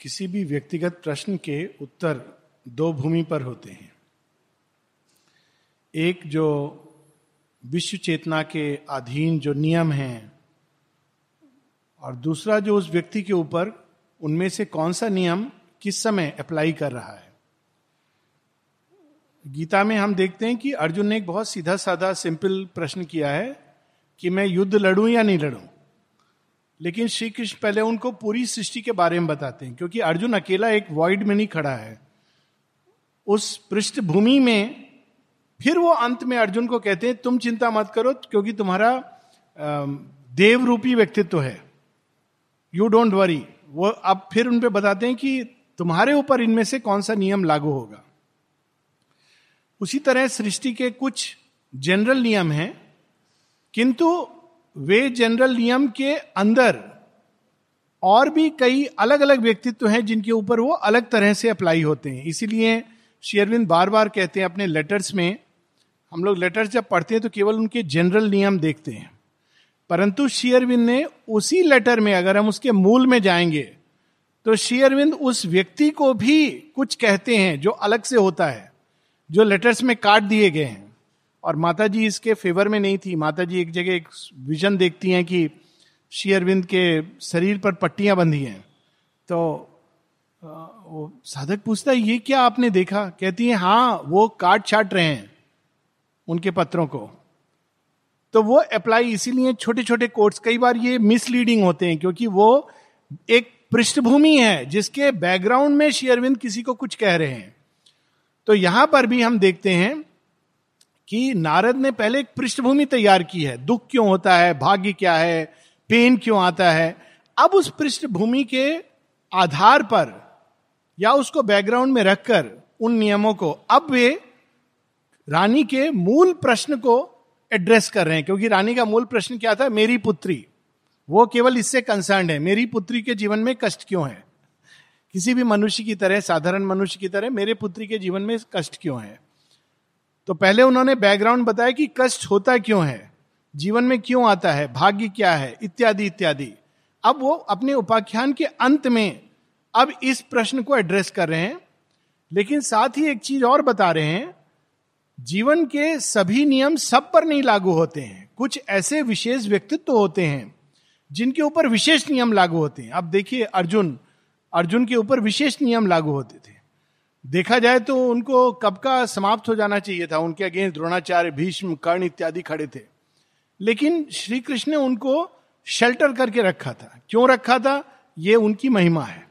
किसी भी व्यक्तिगत प्रश्न के उत्तर दो भूमि पर होते हैं। एक जो विश्व चेतना के अधीन जो नियम हैं और दूसरा जो उस व्यक्ति के ऊपर उनमें से कौन सा नियम किस समय अप्लाई कर रहा है। गीता में हम देखते हैं कि अर्जुन ने एक बहुत सीधा साधा सिंपल प्रश्न किया है कि मैं युद्ध लड़ूं या नहीं लड़ूं। लेकिन श्री कृष्ण पहले उनको पूरी सृष्टि के बारे में बताते हैं, क्योंकि अर्जुन अकेला एक वॉइड में नहीं खड़ा है। उस पृष्ठभूमि में फिर वो अंत में अर्जुन को कहते हैं, तुम चिंता मत करो, क्योंकि तुम्हारा देव रूपी व्यक्तित्व है। यू डोंट वरी वो अब फिर उन पे बताते हैं कि तुम्हारे ऊपर इनमें से कौन सा नियम लागू होगा। उसी तरह सृष्टि के कुछ जनरल नियम हैं, किंतु वे जनरल नियम के अंदर और भी कई अलग अलग व्यक्तित्व हैं जिनके ऊपर वो अलग तरह से अप्लाई होते हैं। इसीलिए शेयरविंद बार बार कहते हैं अपने लेटर्स में, हम लोग लेटर्स जब पढ़ते हैं तो केवल उनके जनरल नियम देखते हैं। परंतु शेयरविंद ने उसी लेटर में अगर हम उसके मूल में जाएँगे तो शेयरविंद उस व्यक्ति को भी कुछ कहते हैं जो अलग से होता है, जो लेटर्स में काट दिए गए हैं। और माता जी इसके फेवर में नहीं थी। माता जी एक जगह एक विजन देखती हैं कि श्री अरविंद के शरीर पर पट्टियाँ बंधी हैं। तो वो साधक पूछता है, ये क्या आपने देखा? कहती है हाँ वो काट छाट रहे हैं उनके पत्रों को। तो वो अप्लाई इसीलिए छोटे छोटे कोर्ट्स कई बार ये मिसलीडिंग होते हैं क्योंकि वो एक पृष्ठभूमि है जिसके बैकग्राउंड में श्री अरविंद किसी को कुछ कह रहे हैं। तो यहाँ पर भी हम देखते हैं कि नारद ने पहले एक पृष्ठभूमि तैयार की है। दुख क्यों होता है? भाग्य क्या है? पेन क्यों आता है? अब उस पृष्ठभूमि के आधार पर या उसको बैकग्राउंड में रखकर उन नियमों को अब वे रानी के मूल प्रश्न को एड्रेस कर रहे हैं। क्योंकि रानी का मूल प्रश्न क्या था? मेरी पुत्री। वो केवल इससे कंसर्न है। मेरी पुत्री के जीवन में कष्ट क्यों है? किसी भी मनुष्य की तरह, साधारण मनुष्य की तरह, मेरे पुत्री के जीवन में कष्ट क्यों है? तो पहले उन्होंने बैकग्राउंड बताया कि कष्ट होता क्यों है? जीवन में क्यों आता है? भाग्य क्या है? इत्यादि इत्यादि। अब वो अपने उपाख्यान के अंत में अब इस प्रश्न को एड्रेस कर रहे हैं। लेकिन साथ ही एक चीज़ और बता रहे हैं। जीवन के सभी नियम सब पर नहीं लागू होते हैं। कुछ ऐसे विशेष व्यक्तित्व होते हैं, जिनके ऊपर विशेष नियम लागू होते हैं। अब देखिए, अर्जुन अर्जुन के ऊपर विशेष नियम लागू होते थे। देखा जाए तो उनको कब का समाप्त हो जाना चाहिए था? उनके अगेंस्ट द्रोणाचार्य, भीष्म, कर्ण इत्यादि खड़े थे। लेकिन श्री कृष्ण ने उनको शेल्टर करके रखा था। क्यों रखा था? ये उनकी महिमा है।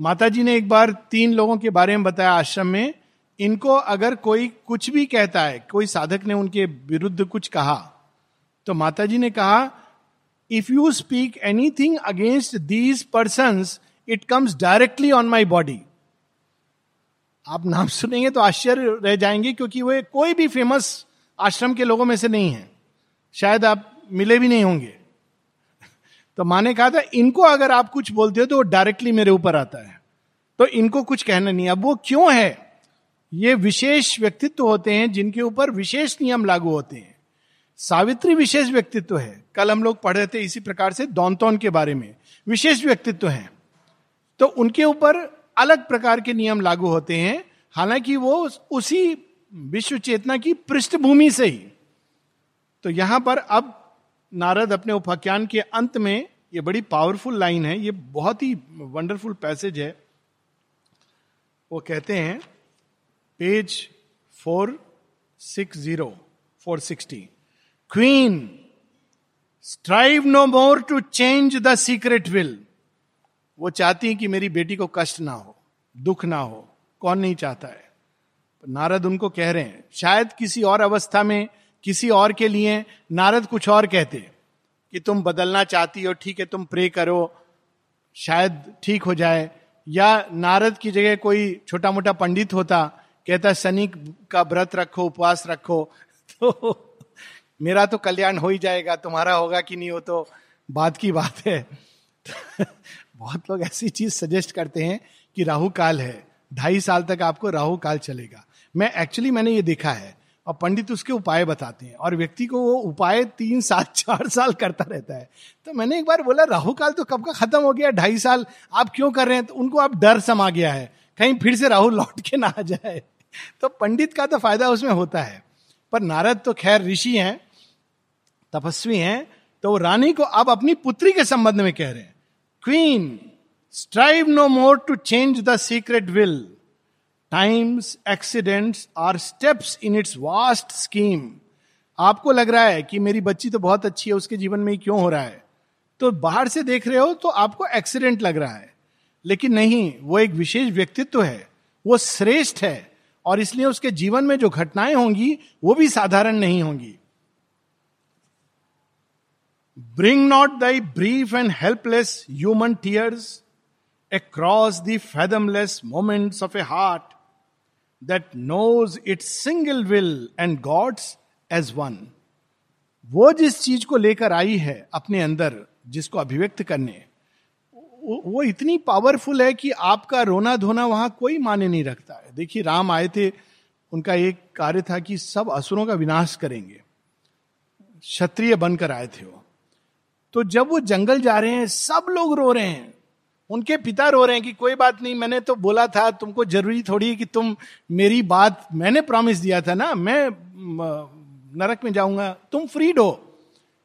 माता जी ने एक बार तीन लोगों के बारे में बताया आश्रम में। इनको अगर कोई कुछ भी कहता है, कोई साधक ने उनके विरुद्ध कुछ कहा तो माता जी ने कहा if you speak anything against these person it comes directly on my body आप नाम सुनेंगे तो आश्चर्य रह जाएँगे क्योंकि वे कोई भी फ़ेमस आश्रम के लोगों में से नहीं है। शायद आप मिले भी नहीं होंगे। तो माने कहा था, इनको अगर आप कुछ बोलते हो तो वो डायरेक्टली मेरे ऊपर आता है। तो इनको कुछ कहना नहीं। अब वो क्यों है? ये विशेष व्यक्तित्व होते हैं जिनके ऊपर विशेष नियम लागू होते हैं। सावित्री विशेष व्यक्तित्व है। कल हम लोग पढ़ रहे थे इसी प्रकार से दौनतौन के बारे में। विशेष व्यक्तित्व है। तो उनके ऊपर अलग प्रकार के नियम लागू होते हैं। हालाँकि वो उसी विश्व चेतना की पृष्ठभूमि से ही। तो यहाँ पर अब नारद अपने उपाख्यान के अंत में ये बड़ी पावरफुल लाइन है, ये बहुत ही वंडरफुल पैसेज है। वो कहते हैं page four six zero four sixty queen strive no more to change the secret will वो चाहती है कि मेरी बेटी को कष्ट ना हो, दुख ना हो, कौन नहीं चाहता है? नारद उनको कह रहे हैं, शायद किसी और अवस्था में, किसी और के लिए नारद कुछ और कहते कि तुम बदलना चाहती हो, ठीक है, तुम प्रे करो, शायद ठीक हो जाए। या नारद की जगह कोई छोटा मोटा पंडित होता, कहता, शनि का व्रत रखो, उपवास रखो। तो मेरा तो कल्याण हो ही जाएगा, तुम्हारा होगा कि नहीं हो तो बात की बात है। बहुत लोग ऐसी चीज़ सजेस्ट करते हैं कि राहु काल है। ढाई साल तक आपको राहु काल चलेगा। मैं एक्चुअली मैंने ये देखा है और पंडित उसके उपाय बताते हैं और व्यक्ति को वो उपाय तीन साल, चार साल करता रहता है। तो मैंने एक बार बोला, राहु काल तो कब का खत्म हो गया? ढाई साल आप क्यों कर रहे हैं? तो उनको आप डर समा गया है। कहीं फिर से राहु लौट के ना आ जाए। तो पंडित का तो फ़ायदा उसमें होता है। पर नारद तो खैर ऋषि हैं, तपस्वी हैं तो रानी को अब अपनी पुत्री के संबंध में कह रहे हैं। Queen strive no more to change the secret will times accidents are steps in its vast scheme आपको लग रहा है कि मेरी बच्ची तो बहुत अच्छी है, उसके जीवन में ही क्यों हो रहा है? तो बाहर से देख रहे हो तो आपको एक्सीडेंट लग रहा है। लेकिन नहीं, वो एक विशेष व्यक्तित्व है। वो श्रेष्ठ है और इसलिए उसके जीवन में जो घटनाएँ होंगी, वो भी साधारण नहीं होंगी। Bring not thy brief and helpless human tears across the fathomless moments of a heart that knows its single will and God's as one वो जिस चीज़ को लेकर आई है अपने अंदर, जिसको अभिव्यक्त करने, वो इतनी पावरफुल है कि आपका रोना धोना वहाँ कोई माने नहीं रखता है। देखिए, राम आए थे, उनका एक कार्य था कि सब असुरों का विनाश करेंगे। क्षत्रिय बनकर आए थे वो। तो जब वो जंगल जा रहे हैं, सब लोग रो रहे हैं। उनके पिता रो रहे हैं कि कोई बात नहीं, मैंने तो बोला था, तुमको ज़रूरी थोड़ी कि तुम मेरी बात, मैंने प्रॉमिस दिया था ना, मैं नरक में जाऊँगा, तुम फ्रीड हो।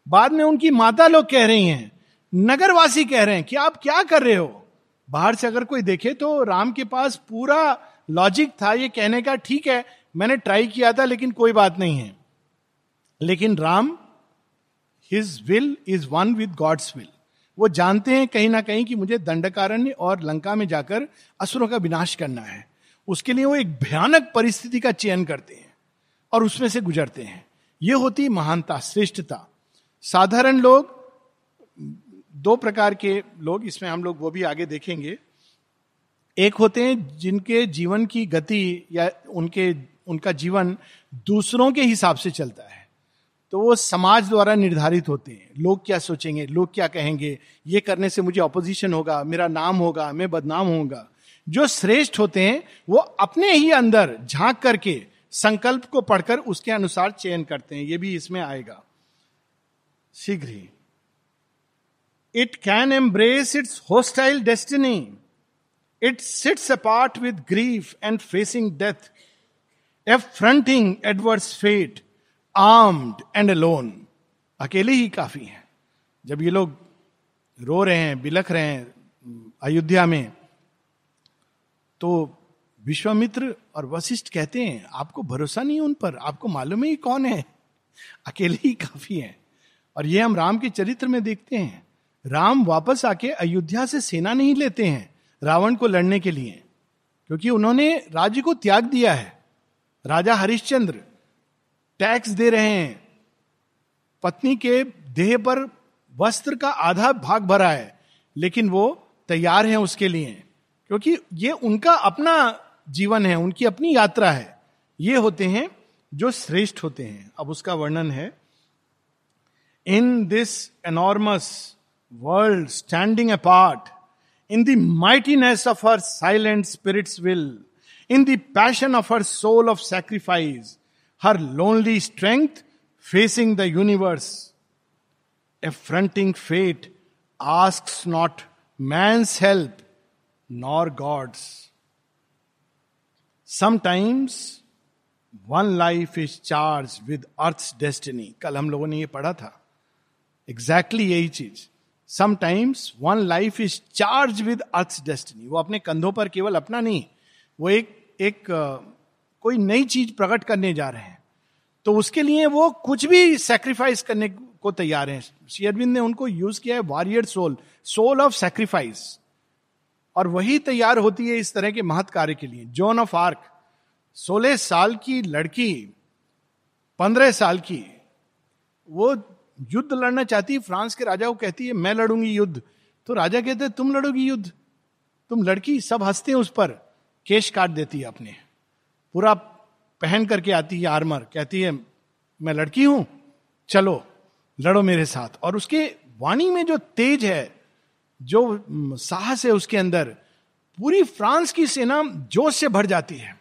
बाद में उनकी माता लोग कह रही हैं, नगरवासी कह रहे हैं कि आप क्या कर रहे हो? बाहर से अगर कोई देखे तो राम के पास पूरा लॉजिक था, ये कहने का ठीक है, मैंने ट्राई किया था, लेकिन कोई बात नहीं है। लेकिन Ram his will is one with God's will वो जानते हैं कहीं ना कहीं कि मुझे दंडकारण्य और लंका में जाकर असुरों का विनाश करना है। उसके लिए वो एक भयानक परिस्थिति का चयन करते हैं और उसमें से गुजरते हैं। ये होती महानता, श्रेष्ठता। साधारण लोग, दो प्रकार के लोग, इसमें हम लोग वो भी आगे देखेंगे। एक होते हैं जिनके जीवन की गति या उनके, उनका जीवन दूसरों के हिसाब से चलता है। तो वो समाज द्वारा निर्धारित होते हैं। लोग क्या सोचेंगे? लोग क्या कहेंगे? ये करने से मुझे ऑपोजिशन होगा मेरा नाम होगा मैं बदनाम होगा जो श्रेष्ठ होते हैं वो अपने ही अंदर झाँक करके संकल्प को पढ़कर उसके अनुसार चयन करते हैं। ये भी इसमें आएगा। शीघ्र ही। It can embrace its hostile destiny. It sits apart grief and facing death death, fronting adverse fate, armed and alone. अकेले ही काफ़ी हैं। जब ये लोग रो रहे हैं, बिलख रहे हैं, अयोध्या में तो विश्वामित्र और वशिष्ठ कहते हैं, आपको भरोसा नहीं उन पर, आपको मालूम है कौन है? अकेले ही काफ़ी है। और ये हम राम के चरित्र में देखते हैं। राम वापस आके अयोध्या से सेना नहीं लेते हैं, रावण को लड़ने के लिए, क्योंकि उन्होंने राज्य को त्याग दिया है। राजा हरिश्चंद्र टैक्स दे रहे हैं। पत्नी के देह पर वस्त्र का आधा भाग भरा है लेकिन वो तैयार हैं उसके लिए क्योंकि ये उनका अपना जीवन है उनकी अपनी यात्रा है। ये होते हैं जो श्रेष्ठ होते हैं। अब उसका वर्णन है in this enormous world standing apart in the mightiness of her silent spirit's will in passion of her soul of sacrifice, her lonely strength facing the universe. Affronting fate asks not man's help nor God's. Sometimes one life is charged with earth's destiny. कल हम लोगों ने ये पढ़ा था exactly exactly यही चीज़ sometimes one life is charge with earth destiny वो अपने कंधों पर केवल अपना नहीं वो एक एक कोई नई चीज़ प्रकट करने जा रहे हैं तो उसके लिए वो कुछ भी सेक्रीफाइस करने को तैयार हैं। शेयरबिंद ने उनको यूज़ किया है warrior soul soul of sacrifice और वही तैयार होती है इस तरह के महत् कार्य के लिए। जॉन ऑफ़ आर्क सोलह साल की लड़की, पंद्रह साल की, वो युद्ध लड़ना चाहती है। फ्रांस के राजा को कहती है, मैं लड़ूँगी युद्ध। तो राजा कहते तुम लड़ोगी युद्ध? तुम लड़की, सब हँसते हैं उस पर। केश काट देती है अपने। पूरा पहन करके आती है आर्मर कहती है, मैं लड़की हूँ, चलो, लड़ो मेरे साथ। और उसके वाणी में जो तेज है, जो साहस है उसके अंदर, पूरी फ्रांस की सेना जोश से भर जाती है।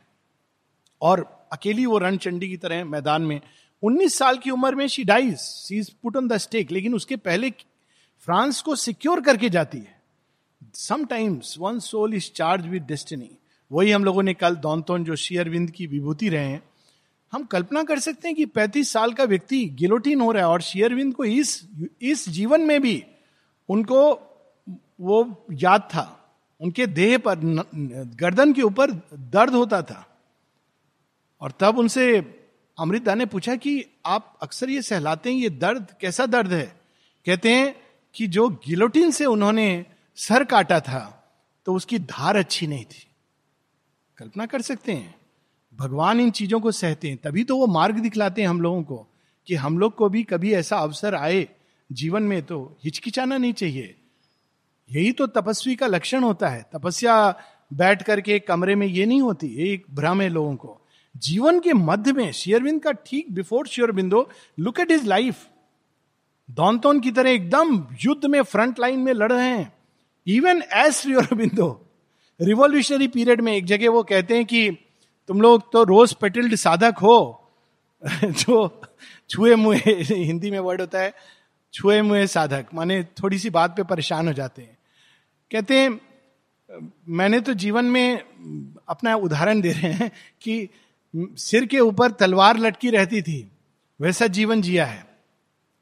और अकेली वो रणचंडी की तरह मैदान में। 19 साल की उम्र में she dies she is put on the stake लेकिन उसके पहले फ्रांस को सिक्योर करके जाती है। Sometimes one soul is charge with destiny वही हम लोगों ने कल दौनतोन जो शेयरविंद की विभूति रहे हैं, हम कल्पना कर सकते हैं कि 35 साल का व्यक्ति गिलोटीन हो रहा है और शेयरविंद को इस इस जीवन में भी उनको वो याद था, उनके देह पर गर्दन के ऊपर दर्द होता था। और तब उनसे अमृता ने पूछा कि आप अक्सर ये सहलाते हैं, ये दर्द, कैसा दर्द है? कहते हैं कि जो गिलोटिन से उन्होंने सर काटा था तो उसकी धार अच्छी नहीं थी। कल्पना कर सकते हैं। भगवान इन चीज़ों को सहते हैं, तभी तो वो मार्ग दिखलाते हैं हम लोगों को, कि हम लोग को भी कभी ऐसा अवसर आए जीवन में तो हिचकिचाना नहीं चाहिए। यही तो तपस्वी का लक्षण होता है। तपस्या बैठ करके कमरे में ये नहीं होती, ये एक भ्रम है लोगों को। जीवन के मध्य में, शेयरबिंद का ठीक before शेयरबिंदो look eight is life दौनतौन की तरह एकदम युद्ध में फ्रंट लाइन में लड़ रहे हैं। Even as Sri Aurobindo revolutionary period में एक जगह वो कहते हैं कि तुम लोग तो रोज पेटिल्ड साधक हो, जो छुए मुए, हिंदी में वर्ड होता है, छुए मुए साधक, माने थोड़ी सी बात पे परेशान हो जाते हैं। कहते हैं, मैंने तो जीवन में अपना उदाहरण दे रहे हैं कि सिर के ऊपर तलवार लटकी रहती थी, वैसा जीवन जिया है।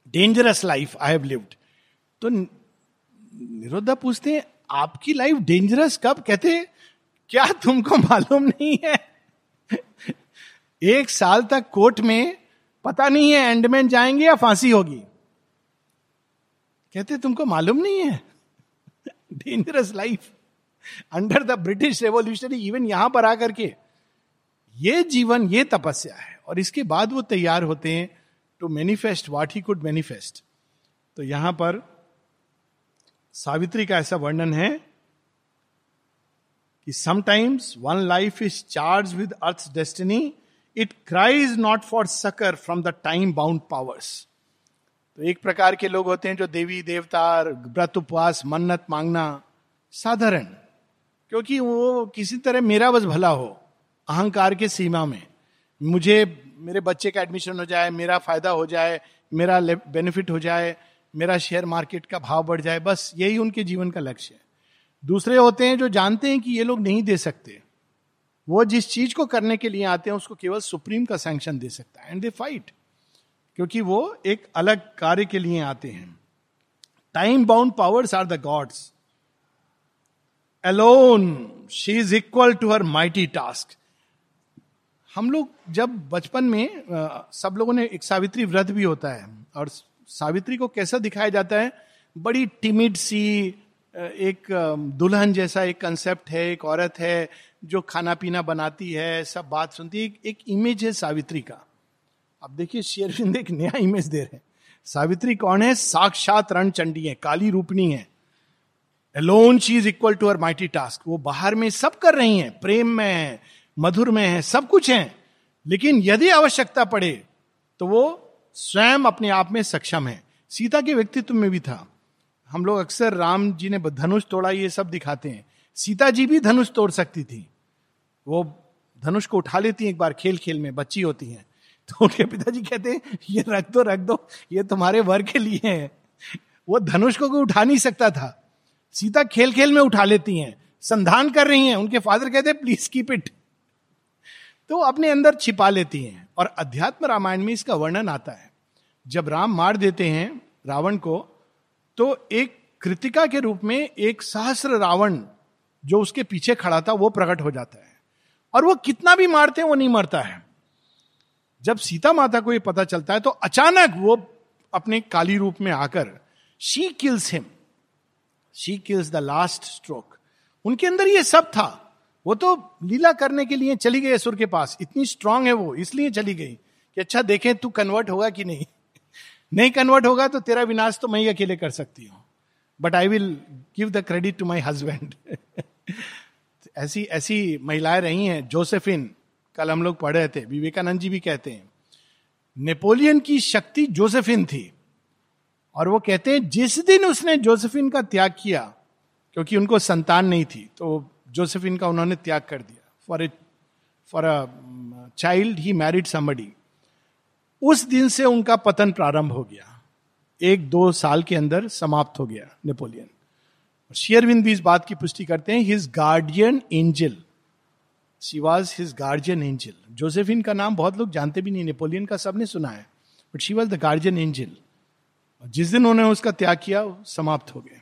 Dangerous life I have lived तो निरोधा पूछते हैं आपकी लाइफ डेंजरस कब? कहते क्या तुमको मालूम नहीं है? एक साल तक कोर्ट में पता नहीं है एंडमेंट जाएँगे या फांसी होगी। कहते तुमको मालूम नहीं है? Dangerous life under the British revolutionary even यहाँ पर आकर के, ये जीवन, ये तपस्या है। और इसके बाद वो तैयार होते हैं to manifest what he could manifest तो यहाँ पर सावित्री का ऐसा वर्णन है कि sometimes one life is charge with earth destiny it cries not for succour from the time bound powers तो एक प्रकार के लोग होते हैं जो देवी देवता व्रत, उपवास, मन्नत मांगना साधारण, क्योंकि वो किसी तरह मेरा बस भला हो, अहंकार के सीमा में। मुझे, मेरे बच्चे का एडमिशन हो जाए, मेरा फ़ायदा हो जाए, मेरा बेनिफिट हो जाए मेरा शेयर मार्केट का भाव बढ़ जाए, बस यही उनके जीवन का लक्ष्य है। दूसरे होते हैं जो जानते हैं कि ये लोग नहीं दे सकते। वो जिस चीज़ को करने के लिए आते हैं, उसको केवल सुप्रीम का सैंक्शन दे सकता है। एंड दे फाइट क्योंकि वो एक अलग कार्य के लिए आते हैं। Time bound powers are the gods alone she is equal to her mighty task हम लोग जब बचपन में सब लोगों ने एक सावित्री व्रत भी होता है, और सावित्री को कैसा दिखाया जाता है? बड़ी टिमिड सी एक दुल्हन जैसा एक कंसेप्ट है, एक औरत है, जो खाना पीना बनाती है, सब बात सुनती है, एक इमेज है सावित्री का। अब देखिए शेरविंद एक नया इमेज दे रहे हैं। सावित्री कौन है? साक्षात रण चंडी है, काली रूपनी है। Alone she is equal to her mighty task वो बाहर में सब कर रही हैं, प्रेम में है, मधुर में है, सब कुछ है। लेकिन यदि आवश्यकता पड़े तो वो स्वयं अपने आप में सक्षम है। सीता के व्यक्तित्व में भी था। हम लोग अक्सर राम जी ने धनुष तोड़ा, ये सब दिखाते हैं। सीता जी भी धनुष तोड़ सकती थी। वो धनुष को उठा लेती हैं एक बार खेल खेल में, बच्ची होती हैं। तो उनके पिताजी कहते हैं, ये रख दो रख दो, ये तुम्हारे वर के लिए है। वो धनुष को कोई उठा नहीं सकता था। सीता खेल खेल में उठा लेती हैं। संधान कर रही हैं। उनके फादर कहते हैं, प्लीज़ कीप इट। तो अपने अंदर छिपा लेती हैं। और अध्यात्म रामायण में इसका वर्णन आता है। जब राम मार देते हैं रावण को तो एक कृतिका के रूप में एक सहस्र रावण जो उसके पीछे खड़ा था, वो प्रकट हो जाता है। और वो कितना भी मारते हैं, वो नहीं मरता है। जब सीता माता को ये पता चलता है तो अचानक वो अपने काली रूप में आकर she kills him she kills the last stroke उनके अंदर ये सब था। वो तो लीला करने के लिए चली गई असुर के पास। इतनी स्ट्रांग है वो, इसलिए चली गई कि अच्छा देखें तू कन्वर्ट होगा कि नहीं? नहीं कन्वर्ट होगा तो तेरा विनाश तो मैं ही अकेले कर सकती हूँ। But I will give the credit to my husband ऐसी ऐसी महिलाएँ रही हैं जोसेफिन कल हम लोग पढ़ रहे थे, विवेकानंद जी भी कहते हैं, नेपोलियन की शक्ति जोसेफिन थी। और वो कहते हैं, जिस दिन उसने जोसेफिन का त्याग किया, क्योंकि उनको संतान नहीं थी तो जोसेफिन का उन्होंने त्याग कर दिया। For a for a child he married somebody उस दिन से उनका पतन प्रारंभ हो गया। एक दो साल के अंदर समाप्त हो गया नेपोलियन। शेयरविंद भी इस बात की पुष्टि करते हैं his guardian angel she was his guardian angel Josephine का नाम बहुत लोग जानते भी नहीं, नेपोलियन का सबने सुना है। But she was the guardian angel जिस दिन उन्होंने उसका त्याग किया समाप्त हो गए।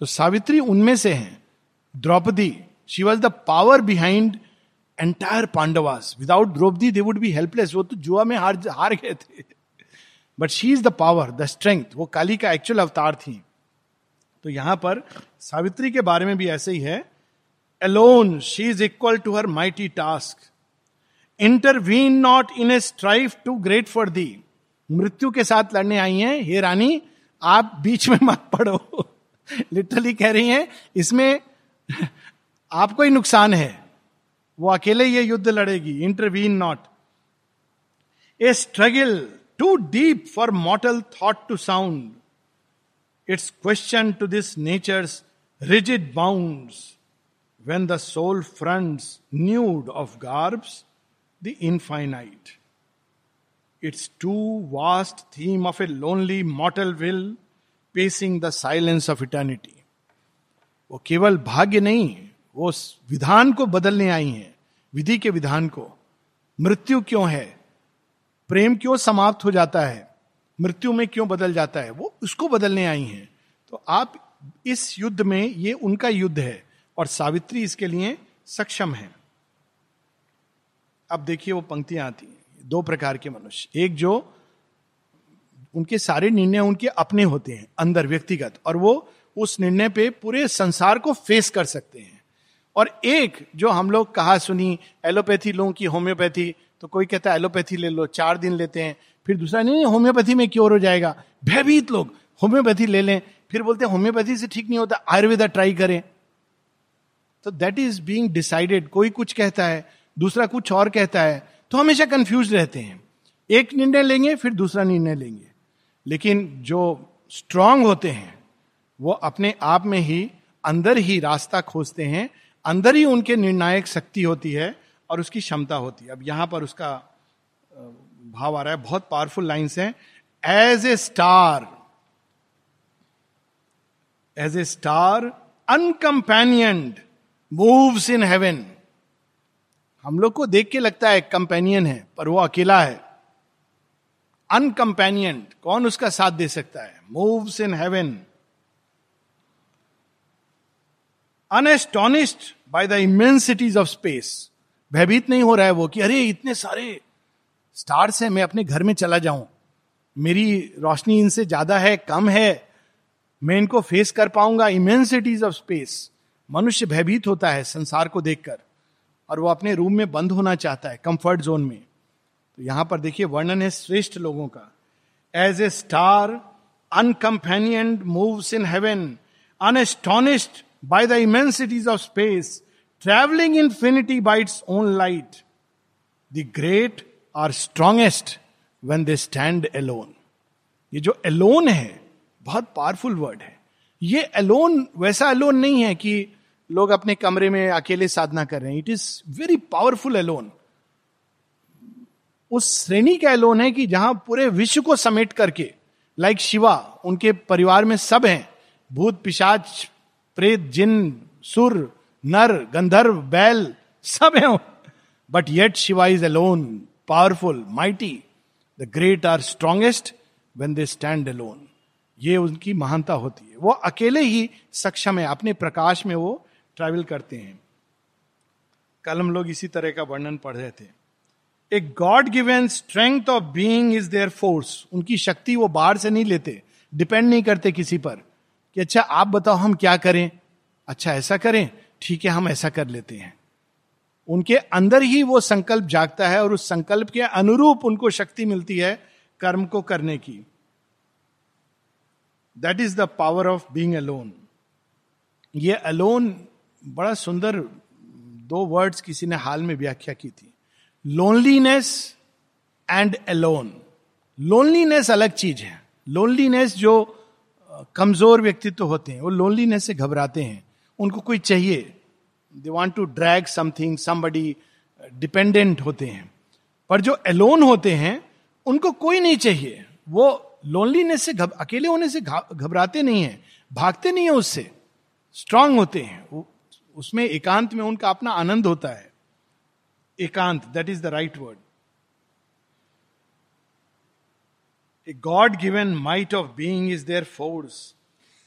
तो सावित्री उनमें से हैं। Draupadi she was the power behind entire Pandavas without Draupadi they would be helpless वो तो जुआ में हार हार गए थे। But she is the power the strength वो काली का एक्चुअल अवतार थी। तो यहाँ पर सावित्री के बारे में भी ऐसे ही है। Alone she is equal to her mighty task intervene not in a strife too great for the मृत्यु के साथ लड़ने आई हैं। हे रानी, आप बीच में मत पड़ो। लिटरली कह रही हैं, इसमें आपको ही नुकसान है। वो अकेले ये युद्ध लड़ेगी। Intervene not a struggle too deep for mortal thought to sound its question to this nature's rigid bounds when the soul fronts nude of garbs the infinite its too vast theme of a lonely mortal will pacing the silence of eternity वो केवल भाग्य नहीं वो विधान को बदलने आई हैं, विधि के विधान को। मृत्यु क्यों है? प्रेम क्यों समाप्त हो जाता है? मृत्यु में क्यों बदल जाता है? वो उसको बदलने आई हैं। तो आप इस युद्ध में, ये उनका युद्ध है और सावित्री इसके लिए सक्षम है। अब देखिए वो पंक्तियाँ आती हैं, दो प्रकार के मनुष्य। एक जो उनके सारे निर्णय उनके अपने होते हैं, अंदर व्यक्तिगत, और वो उस निर्णय पे पूरे संसार को फेस कर सकते हैं। और एक जो हम लोग कहा सुनी, एलोपैथी लो की होम्योपैथी तो कोई कहता है, एलोपैथी ले लो, चार दिन लेते हैं। फिर दूसरा, नहीं होम्योपैथी में क्योर हो जाएगा? भयभीत लोग, होम्योपैथी ले लें। फिर बोलते हैं, होम्योपैथी से ठीक नहीं होता, आयुर्वेदा ट्राई करें। तो दैट इज़ बींग डिसाइडेड कोई कुछ कहता है, दूसरा कुछ और कहता है तो हमेशा कंफ्यूज रहते हैं। एक निर्णय लेंगे, फिर दूसरा निर्णय लेंगे। लेकिन जो स्ट्रांग होते हैं, वो अपने आप में ही अंदर ही रास्ता खोजते हैं अंदर ही उनके निर्णायक शक्ति होती है और उसकी क्षमता होती है। अब यहाँ पर उसका भाव आ रहा है। बहुत पावरफुल लाइन्स हैं। As a star as a star uncompanioned moves in heaven हम लोग को देख के लगता है कंपेनियन है, पर वो अकेला है। अनकंपेनियन कौन उसका साथ दे सकता है? Moves in heaven unastonished by the immensities of space. भयभीत नहीं हो रहा है वो कि, अरे, इतने सारे स्टार्स हैं, मैं अपने घर में चला जाऊँ। मेरी रोशनी इनसे ज़्यादा है, कम है। मैं इनको फेस कर पाऊँगा। Immensities of space. मनुष्य भयभीत होता है संसार को देखकर, और वो अपने रूम में बंद होना चाहता है कंफर्ट जोन में। तो यहाँ पर देखिए, वर्णन है श्रेष्ठ लोगों का। As a star uncompanioned moves in heaven unastonished by the immensities of space, traveling infinity by its own light. The great are strongest when they stand alone. ये जो एलोन है बहुत पावरफुल वर्ड है ये एलोन वैसा Elon नहीं है कि लोग अपने कमरे में अकेले साधना कर रहे हैं it is very powerful alone उस श्रेणी का एलोन है कि जहाँ पूरे विश्व को समेट करके लाइक like शिवा उनके परिवार में सब हैं भूत पिशाच प्रेत, जिन, सुर, नर, गंधर्व, बैल, सब है but yet Shiva is alone powerful mighty the great are strongest when they stand alone ये उनकी महानता होती है। वो अकेले ही सक्षम है, अपने प्रकाश में वो ट्रैवल करते हैं। कल हम लोग इसी तरह का वर्णन पढ़ रहे थे। A God given strength of being is their force उनकी शक्ति वो बाहर से नहीं लेते डिपेंड नहीं करते किसी पर। कि अच्छा आप बताओ हम क्या करें? अच्छा ऐसा करें। ठीक है, हम ऐसा कर लेते हैं। उनके अंदर ही वो संकल्प जागता है और उस संकल्प के अनुरूप उनको शक्ति मिलती है कर्म को करने की। That is the power of being alone ये अलोन बड़ा सुंदर दो वर्ड्स किसी ने हाल में व्याख्या की थी। लोनलीनेस एंड अलोन लोनलीनेस अलग चीज़ है। लोनलीनेस जो कमज़ोर व्यक्तित्व तो होते हैं वो लोनलीनेस से घबराते हैं। उनको कोई चाहिए। They want to drag something somebody dependent होते हैं। पर जो एलोन होते हैं उनको कोई नहीं चाहिए। वो लोनलीनेस से घब, अकेले होने से घबराते नहीं है भागते नहीं है उससे। स्ट्रांग होते हैं। उसमें एकांत में उनका अपना आनंद होता है। एकांत that is the right word God given might of being is their force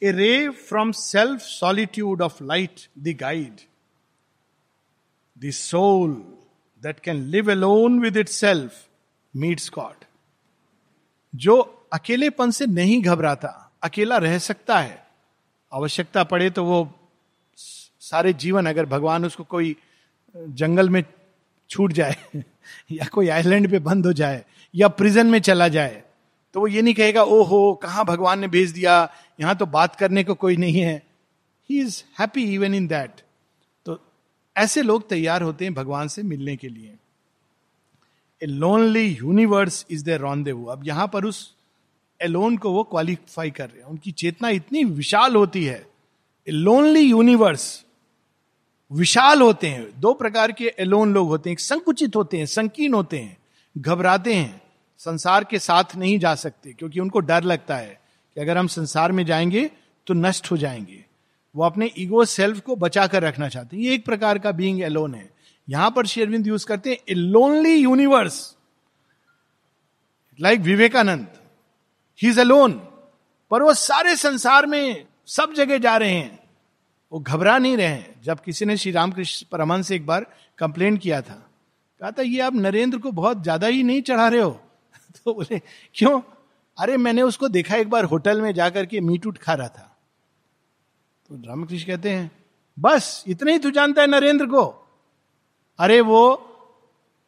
a ray from self solitude of light the guide the soul that can live alone with itself meets God जो अकेलेपन से नहीं घबराता, अकेला रह सकता है, आवश्यकता पड़े तो वो सारे जीवन अगर भगवान उसको कोई, जंगल में छूट जाए, या कोई आइलैंड पे बंद हो जाए, या प्रिजन में चला जाए तो वो ये नहीं कहेगा ओ हो कहा भगवान ने भेज दिया? यहाँ तो बात करने को कोई नहीं है. He is happy even in that तो ऐसे लोग तैयार होते हैं भगवान से मिलने के लिए। A lonely universe is their rendezvous अब यहाँ पर उस एलोन को वो क्वालिफाई कर रहे हैं। उनकी चेतना इतनी विशाल होती है। ए लोनली यूनिवर्स विशाल होते हैं। दो प्रकार के एलोन लोग होते हैं। संकुचित होते हैं, संकीर्ण होते हैं, घबराते हैं। संसार के साथ नहीं जा सकते, क्योंकि उनको डर लगता है कि अगर हम संसार में जाएँगे तो नष्ट हो जाएँगे। वो अपने ईगो सेल्फ को बचा कर रखना चाहते हैं। ये एक प्रकार का बीइंग एलोन है। यहाँ पर शेरविंद यूज़ करते हैं a lonely universe like Vivekananda he is alone पर वो सारे संसार में सब जगह जा रहे हैं। वो घबरा नहीं रहे हैं। जब किसी ने श्री रामकृष्ण परमन से एक बार कंप्लेन किया था, कहा था, ये आप नरेंद्र को बहुत ज़्यादा ही नहीं चढ़ा रहे हो? तो बोले, क्यों? अरे, मैंने उसको देखा एक बार होटल में जाकर के मीट उठ खा रहा था। तो रामकृष्ण कहते हैं, बस, इतना ही तू जानता है नरेंद्र को? अरे, वो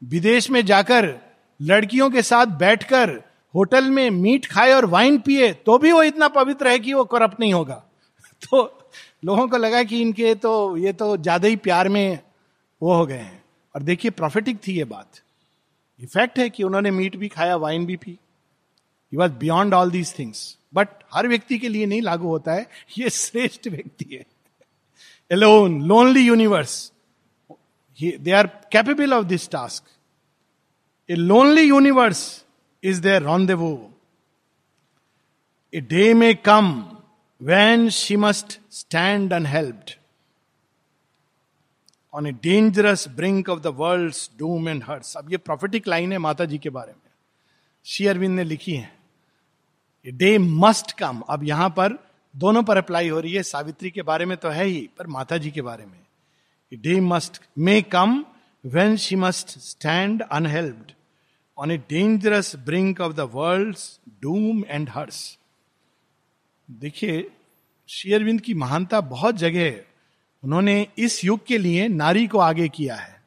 विदेश में जाकर लड़कियों के साथ बैठकर होटल में मीट खाए और वाइन पिए तो भी वो इतना पवित्र है कि वो करप्ट नहीं होगा? तो लोगों को लगा कि इनके तो ये तो ज़्यादा ही प्यार में वो हो गए हैं। और देखिए प्रॉफिटिक थी ये बात। इफ़ेक्ट है कि उन्होंने मीट भी खाया, वाइन भी P. You was beyond all these things but हर व्यक्ति के लिए नहीं लागू होता है, ये श्रेष्ठ व्यक्ति है। Alone lonely universe they are capable of this task a lonely universe is their rendezvous. A day may come when she must stand unhelped. On a dangerous brink of the world's doom and hurts. अब ये prophetic line है माता जी के बारे में। श्री अरविंद ने लिखी है ए डे मस्ट कम अब यहाँ पर दोनों पर अप्लाई हो रही है। सावित्री के बारे में तो है ही, पर माता जी के बारे में। A day must may come when she must stand unhelped on a dangerous brink of the world doom and hers देखिए शेयरविंद की महानता बहुत जगह है। उन्होंने इस युग के लिए नारी को आगे किया है।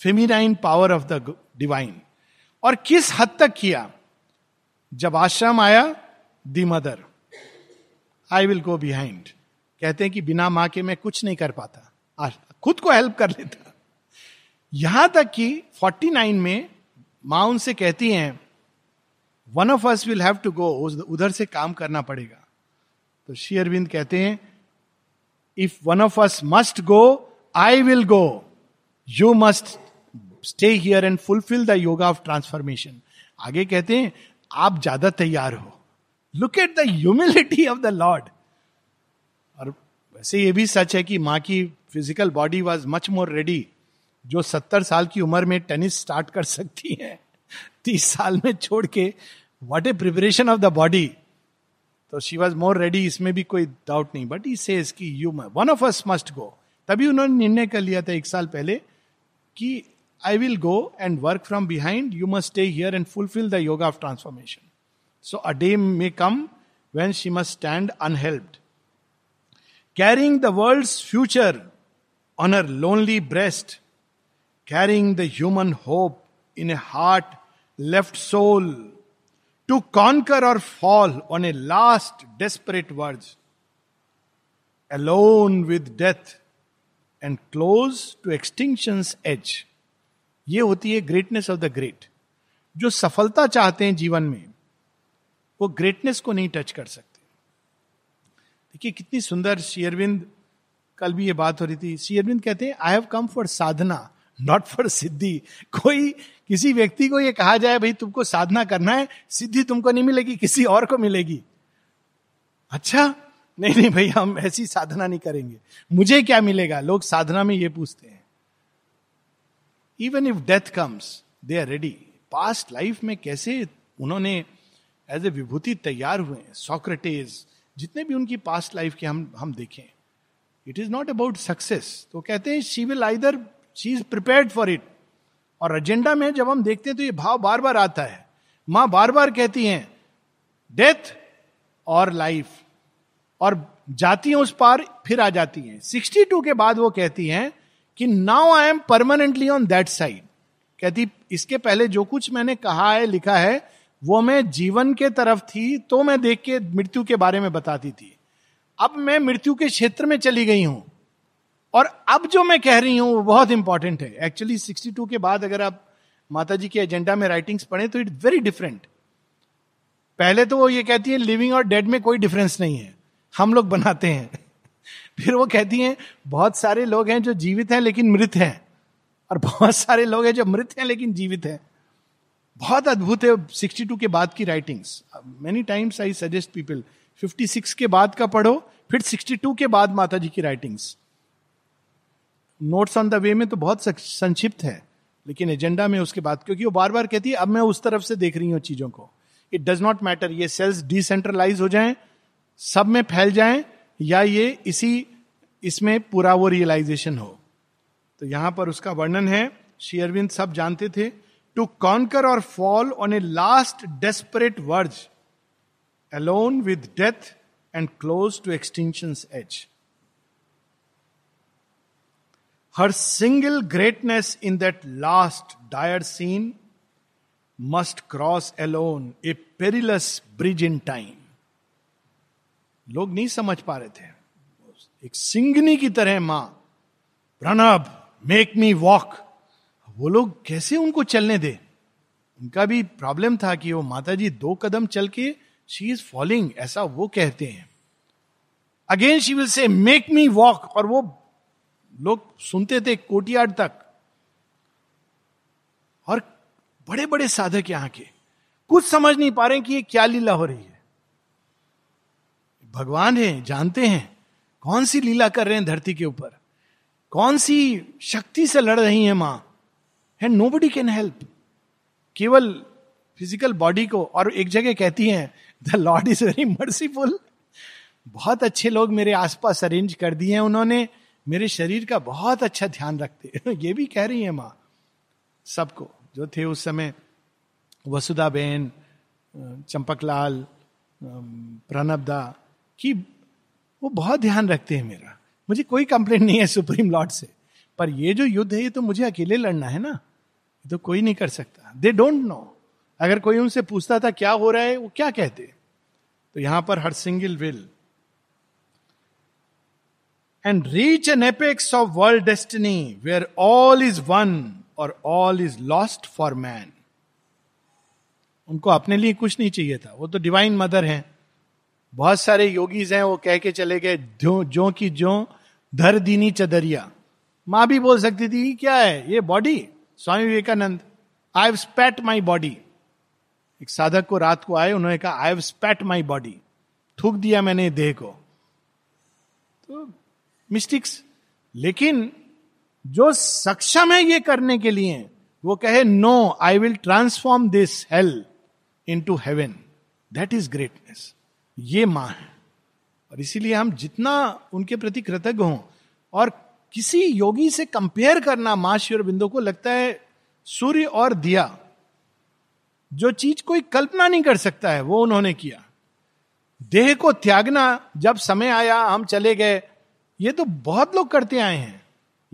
Feminine power of the divine और किस हद तक किया? जब आश्रम आया the mother I will go behind कहते हैं कि बिना माँ के मैं कुछ नहीं कर पाता। खुद को हेल्प कर लेता। यहाँ तक कि 49 में माँ उनसे कहती हैं one of us will have to go उधर से काम करना पड़ेगा। तो श्री अरविंद कहते हैं if one of us must go I will go you must stay here and fulfil the yoga of transformation आगे कहते हैं, आप ज़्यादा तैयार हो। Look at the humility of the Lord और वैसे ये भी सच है कि माँ की physical body was much more ready जो सत्तर साल की उम्र में टेनिस स्टार्ट कर सकती है, तीस साल में छोड़ के what a preparation of the body तो शी वॉज़ मोर रेडी इसमें भी कोई डाउट नहीं। बट ई सेज की you one of us must go तभी उन्होंने निर्णय कर लिया था एक साल पहले कि I will go and work from behind you must stay here and fulfil the yoga of transformation so a day may come when she must stand unhelped carrying the world future on her lonely breast carrying the human hope in a heart left soul to conquer or fall on a last desperate verge, alone with death and close to extinction's edge. ये होती है greatness of the great जो सफलता चाहते हैं जीवन में वो ग्रेटनेस को नहीं टच कर सकते। देखिए कितनी सुंदर शेयरविंद कल भी ये बात हो रही थी। शेयरविंद कहते हैं I have come for sadhana not for siddhi कोई, किसी व्यक्ति को यह कहा जाए, भाई, तुमको साधना करना है, सिद्धि तुमको नहीं मिलेगी, किसी और को मिलेगी. अच्छा? नहीं नहीं, भाई, हम ऐसी साधना नहीं करेंगे। मुझे क्या मिलेगा? लोग साधना में ये पूछते हैं। Even if death comes they are ready past life में कैसे उन्होंने एज ए विभूति तैयार हुए सॉक्रेटेज जितने भी उनकी पास्ट लाइफ के हम हम देखें it is not about success तो कहते हैं she will either she is prepared for it और एजेंडा में जब हम देखते हैं तो ये भाव बार बार आता है। माँ बार बार कहती हैं डेथ और लाइफ और जाती हैं उस पार फिर आ जाती हैं। 62 के बाद वो कहती हैं कि now I am permanently on that side कहती, इसके पहले जो कुछ मैंने कहा है, लिखा है, वो मैं जीवन के तरफ़ थी तो मैं देख के मृत्यु के बारे में बताती थी। अब मैं मृत्यु के क्षेत्र में चली गई हूँ। और अब जो मैं कह रही हूँ, वो बहुत इंपॉर्टेंट है। एक्चुअली 62 के बाद अगर आप माता जी के एजेंडा में राइटिंग्स पढ़े तो इट्स वेरी डिफरेंट पहले तो वो ये कहती है लिविंग और डेड में कोई डिफरेंस नहीं है। हम लोग बनाते हैं। फिर वो कहती हैं, बहुत सारे लोग हैं जो जीवित हैं लेकिन मृत हैं। और बहुत सारे लोग हैं जो मृत हैं लेकिन जीवित हैं। बहुत अद्भुत है 62 के बाद की writings many times I suggest people 56 के बाद का पढ़ो, फिर 62 के बाद माता जी की writings notes on the way में तो बहुत संक्षिप्त है, लेकिन एजेंडा में उसके बाद, क्योंकि वो बार बार कहती है, अब मैं उस तरफ़ से देख रही हूँ चीज़ों को। इट डज नॉट मैटर ये सेल्स डिसेंट्रलाइज हो जाएँ, सब में फैल जाएँ, या ये इसी, इसमें पूरा वो रियलाइजेशन हो। तो यहाँ पर उसका वर्णन है, श्री अरविंद सब जानते थे to conquer or fall on a last desperate verge alone with death and close to extinction edge her single greatness in that last dire scene must cross alone a perilous bridge in time लोग नहीं समझ पा रहे थे। एक सिंगनी की तरह माँ। प्रणब मेक मी वॉक वो लोग कैसे उनको चलने दे? उनका भी प्रॉब्लम था कि वो माता जी दो कदम चल के शी इज़ फॉलोइंग ऐसा वो कहते हैं। Again she will say make me walk और वो लोग सुनते थे कोटियाड तक। और बड़े बड़े साधक यहाँ के, कुछ समझ नहीं पा रहे कि ये क्या लीला हो रही है। भगवान है, जानते हैं, कौन सी लीला कर रहे हैं धरती के ऊपर? कौन सी शक्ति से लड़ रही है माँ? है नो बडी कैन हेल्प केवल फ़िज़िकल बॉडी को, और एक जगह कहती है the lord is very merciful बहुत अच्छे लोग मेरे आसपास अरेंज कर दिए हैं उन्होंने। मेरे शरीर का बहुत अच्छा ध्यान रखते ये भी कह रही है माँ। सबको, जो थे उस समय, वसुधा बेन चंपकलाल प्रणबदा कि वो बहुत ध्यान रखते हैं मेरा। मुझे कोई कंप्लेंट नहीं है सुप्रीम लॉर्ड से। पर ये जो युद्ध है, ये तो मुझे अकेले लड़ना है ना। तो कोई नहीं कर सकता। दे डोंट नो अगर कोई उनसे पूछता था, क्या हो रहा है? वो क्या कहते? तो यहाँ पर her single will and reach an apex of world destiny where all is won or all is lost for man उनको अपने लिए कुछ नहीं चाहिए था। वो तो डिवाइन मदर हैं। बहुत सारे योगीज हैं, वो कह के चले गए, जो जो की जो, धर दीनी चदरिया। माँ भी बोल सकती थी क्या है? ये body Swami Vivekananda I have spat my body एक साधक को रात को आए, उन्होंने कहा आई हैव स्पैट माई बॉडी थूक दिया मैंने देह को। तो मिस्टिक्स। लेकिन जो सक्षम है ये करने के लिए, वो कहे no I will transform this hell into heaven that is greatness ये माँ है। और इसीलिए हम जितना उनके प्रति कृतज्ञ हों, और किसी योगी से कंपेयर करना माँ बिंदु को लगता है, सूर्य और दिया, जो चीज़ कोई कल्पना नहीं कर सकता है, वो उन्होंने किया। देह को त्यागना, जब समय आया, हम चले गए ये तो बहुत लोग करते आए हैं।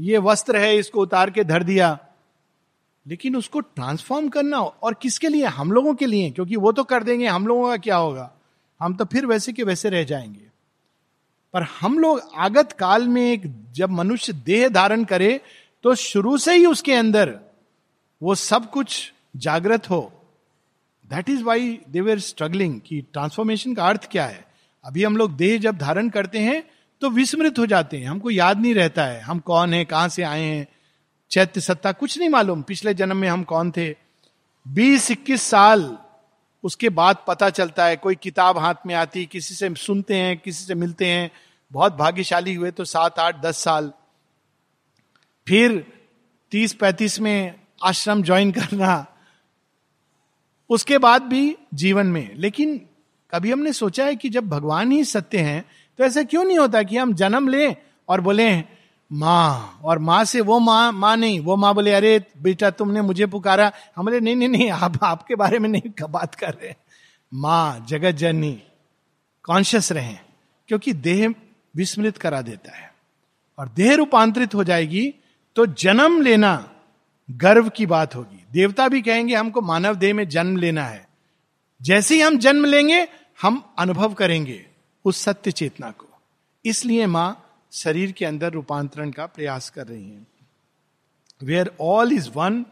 ये वस्त्र है, इसको उतार के धर दिया। लेकिन उसको ट्रांसफॉर्म करना और किसके लिए? हम लोगों के लिए, क्योंकि वो तो कर देंगे, हम लोगों का क्या होगा? हम तो फिर वैसे के वैसे रह जाएँगे। पर हम लोग आगत काल में एक, जब मनुष्य देह धारण करे तो शुरू से ही उसके अंदर वो सब कुछ जागृत हो। That is why they were struggling कि ट्रांसफॉर्मेशन का अर्थ क्या है? अभी हम लोग देह जब धारण करते हैं तो विस्मृत हो जाते हैं। हमको याद नहीं रहता है, हम कौन है, कहाँ से आए हैं। चैत्य सत्ता कुछ नहीं मालूम, पिछले जन्म में हम कौन थे। बीस इक्कीस साल, उसके बाद पता चलता है, कोई किताब हाथ में आती, किसी से सुनते हैं, किसी से मिलते हैं, बहुत भाग्यशाली हुए तो सात, आठ, दस साल। फिर तीस, पैंतीस में आश्रम ज्वाइन करना, उसके बाद भी जीवन में। लेकिन कभी हमने सोचा है कि जब भगवान ही सत्य हैं तो ऐसा क्यों नहीं होता कि हम जन्म लें और बोले, माँ और माँ से वो माँ माँ नहीं, वो माँ बोले, अरे बेटा, तुमने मुझे पुकारा। हम बोले, नहीं नहीं नहीं, आप, आपके बारे में नहीं बात कर रहे माँ, जगत जननी कॉन्शियस रहे, क्योंकि देह विस्मृत करा देता है। और देह रूपांतरित हो जाएगी तो जन्म लेना गर्व की बात होगी। देवता भी कहेंगे, हमको मानव देह में जन्म लेना है। जैसे ही हम जन्म लेंगे, हम अनुभव करेंगे। उस सत्य चेतना को। इसलिए माँ शरीर के अंदर रूपांतरण का प्रयास कर रही है। Where all is won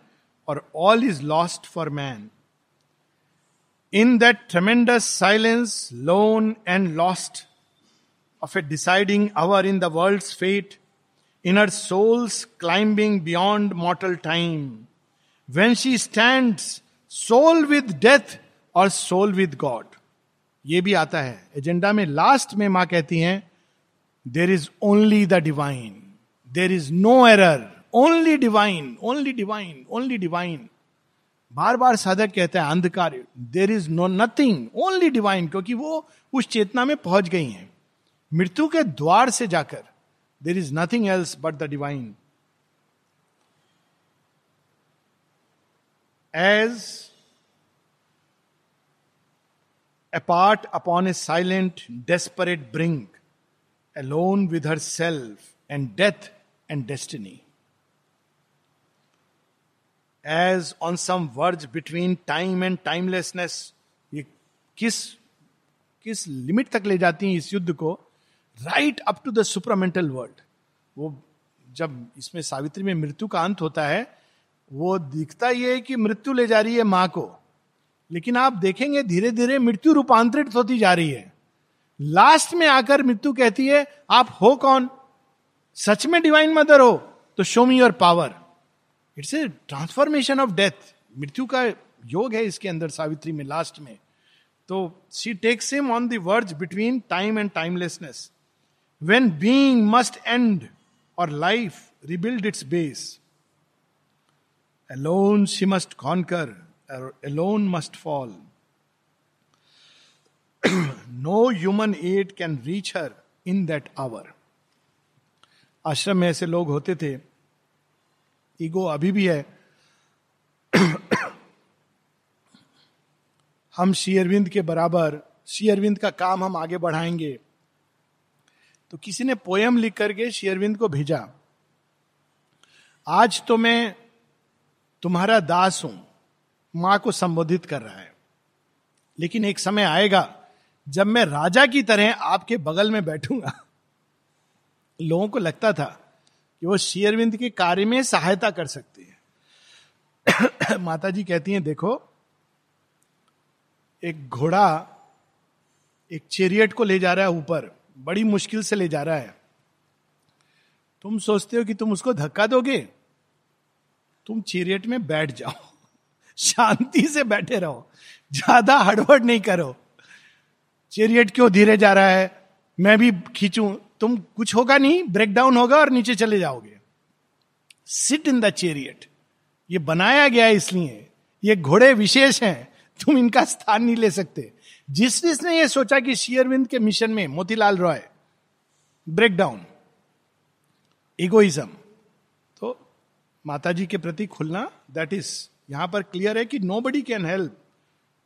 or all is lost for man in that tremendous silence lone and lost of a deciding hour in the world fate in her soul's climbing beyond mortal time when she stand sole with death or sole with God ये भी आता है। Agenda में last में माँ कहती हैं there is only the divine there is no error only divine only divine only divine बार बार साधक कहता है, अंधकार there is no nothing only divine क्योंकि वो उस चेतना में पहुँच गई हैं। मृत्यु के द्वार से जाकर there is nothing else but the divine as apart upon a silent, desperate brink, alone with herself and death and destiny. As on some verge between time and timelessness, ये किस किस लिमिट तक ले जाती हैं इस युद्ध को right up to the supramental world वो जब इसमें सावित्री में मृत्यु का अंत होता है वो दिखता ये है कि मृत्यु ले जा रही है माँ को लेकिन आप देखेंगे धीरे धीरे मृत्यु रूपांतरित होती जा रही है। लास्ट में आकर मृत्यु कहती है, आप हो कौन? सच में डिवाइन मदर हो तो show me your power it's a transformation of death मृत्यु का योग है इसके अंदर सावित्री में लास्ट में। तो she takes him onwards between time and timelessness when being must end or life rebuild its base alone she must conquer alone must fall. no human aid can reach her in that hour. आश्रम में ऐसे लोग होते थे। Ego अभी भी है। हम शेयरविंद के बराबर शेयरविंद का काम हम आगे बढ़ाएँगे। तो किसी ने पोयम लिख करके शेयरविंद को भेजा। आज तो मैं तुम्हारा दास हूँ। माँ को संबोधित कर रहा है। लेकिन एक समय आएगा जब मैं राजा की तरह आपके बगल में बैठूँगा। लोगों को लगता था कि वो शेयरविंद के कार्य में सहायता कर सकती है। माता जी कहती हैं, देखो, एक घोड़ा एक चेरियट को ले जा रहा है ऊपर, बड़ी मुश्किल से ले जा रहा है। तुम सोचते हो कि तुम उसको धक्का दोगे? तुम चेरियट में बैठ जाओ। शांति से बैठे रहो। ज़्यादा हड़बड़ नहीं करो। चेरियट क्यों धीरे जा रहा है? मैं भी खींचू। तुम कुछ होगा नहीं ब्रेक डाउन होगा और नीचे चले जाओगे। सिट इन द चेरियट ये बनाया गया है इसलिए। ये घोड़े विशेष हैं। तुम इनका स्थान नहीं ले सकते। जिस जिसने ये सोचा कि शेयरविंद के मिशन में मोतीलाल रॉय। ब्रेकडाउन इगोइज्म तो माता जी के प्रति खुलना दैट इज़ यहाँ पर क्लियर है कि nobody can help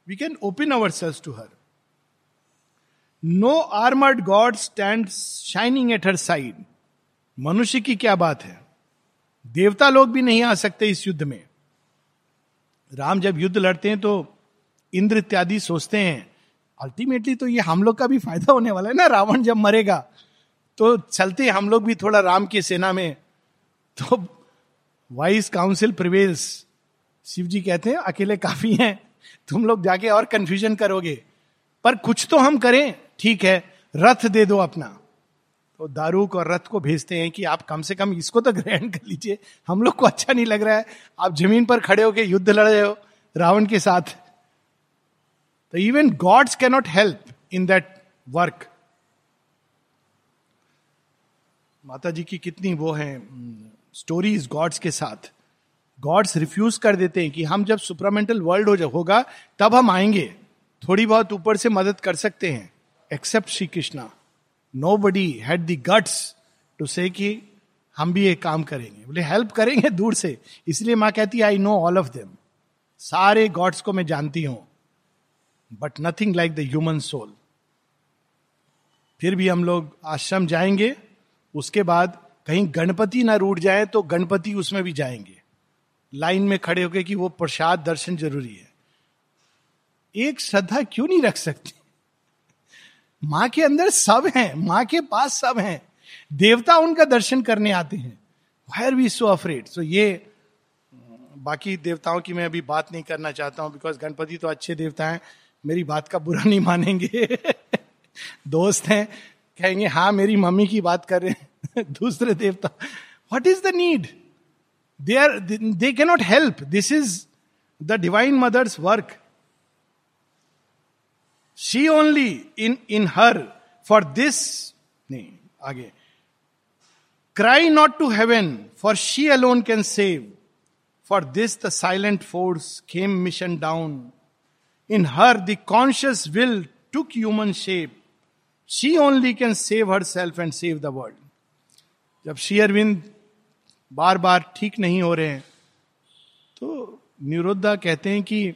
we can open ourselves to her no armoured god stand shining at her side मनुष्य की क्या बात है? देवता लोग भी नहीं आ सकते इस युद्ध में। राम जब युद्ध लड़ते हैं तो इंद्र इत्यादि सोचते हैं अल्टीमेटली तो ये हम लोग का भी फ़ायदा होने वाला है ना? रावण जब मरेगा तो चलते हम लोग भी थोड़ा राम की सेना में। तो wise counsel prevails Shiv ji कहते हैं, अकेले काफ़ी हैं, तुम लोग जाके और कंफ्यूजन करोगे। पर कुछ तो हम करें, ठीक है, रथ दे दो अपना। तो दारूक और रथ को भेजते हैं कि आप कम से कम इसको तो ग्रहण कर लीजिए। हम लोग को अच्छा नहीं लग रहा है। आप ज़मीन पर खड़े होकर युद्ध लड़ रहे हो, रावण के साथ। तो even gods cannot help in that work माता जी की कितनी वो है स्टोरीज गॉड्स के साथ। गॉड्स रिफ्यूज कर देते हैं कि हम जब सुपरामेंटल वर्ल्ड हो होगा, तब हम आएँगे। थोड़ी बहुत ऊपर से मदद कर सकते हैं। Except Shri Krishna nobody had the guts to say कि हम भी एक काम करेंगे। बोले हेल्प करेंगे दूर से। इसलिए माँ कहती है I know all of them सारे गॉड्स को मैं जानती हूँ। But nothing like the human soul फिर भी हम लोग आश्रम जाएँगे। उसके बाद कहीं गणपति ना रूट जाए तो गणपति उसमें भी जाएँगे। लाइन में खड़े होकर कि वो प्रसाद दर्शन ज़रूरी है। एक श्रद्धा क्यों नहीं रख सकती? माँ के अंदर सब है, माँ के पास सब है। देवता उनका दर्शन करने आते हैं। Why are we so afraid so ये, बाकी देवताओं की मैं अभी बात नहीं करना चाहता हूँ बिकॉज़ गणपति तो अच्छे देवता हैं। मेरी बात का बुरा नहीं मानेंगे। दोस्त हैं, कहेंगे हाँ मेरी मम्मी की बात कर रहे हैं। दूसरे देवता what is the need they are they cannot help this is the divine mother's work she only in in her for this नहीं आगे cry not to heaven for she alone can save for this the silent force came mission down in her the conscious will took human shape she only can save herself and save the world जब श्री अरविंद बार बार ठीक नहीं हो रहे हैं। तो निरुद्धा कहते हैं कि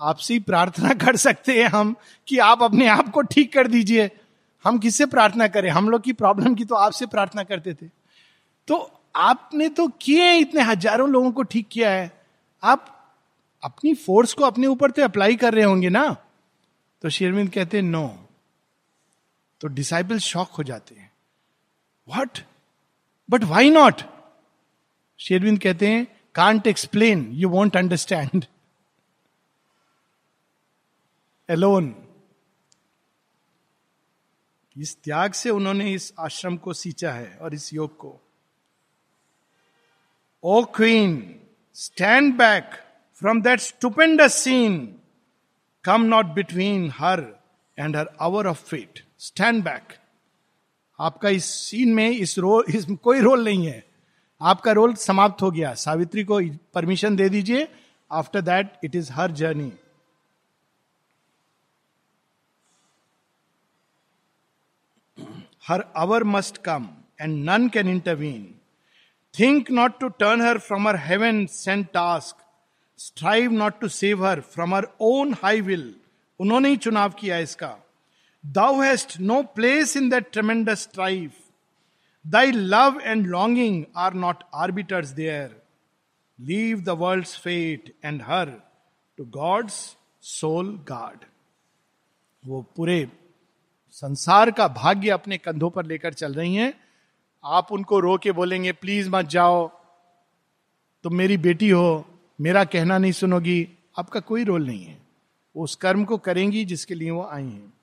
आपसे प्रार्थना कर सकते हैं हम कि आप अपने आप को ठीक कर दीजिए। हम किससे प्रार्थना करें? हम लोग की प्रॉब्लम की तो आपसे प्रार्थना करते थे। तो आपने तो किए इतने, हज़ारों लोगों को ठीक किया है। आप अपनी फोर्स को अपने ऊपर तो अप्लाई कर रहे होंगे ना? तो शेरविंद कहते हैं नो तो डिसाइबल शॉक हो जाते हैं। वट बट वाई नॉट शेरविंद कहते हैं can't explain you won't understand alone इस त्याग से उन्होंने इस आश्रम को सींचा है और इस योग को। O queen stand back from that stupendous scene come not between her and her hour of fate stand back आपका इस सीन में इस रोल इस कोई रोल नहीं है। आपका रोल समाप्त हो गया। सावित्री को परमिशन दे दीजिए। After that it is her journey her hour must come and none can intervene think not to turn her from her heaven sent task strive not to save her from her own high will उन्होंने ही चुनाव किया इसका। Thou hast no place in that tremendous strife. Thy love and longing are not arbiters there. Leave the world's fate and her to God's soul guard. वो पूरे संसार का भाग्य अपने कंधों पर लेकर चल रही हैं आप उनको रो के बोलेंगे प्लीज़ मत जाओ तुम मेरी बेटी हो मेरा कहना नहीं सुनोगी आपका कोई रोल नहीं है वो उस कर्म को करेंगी जिसके लिए वो आई हैं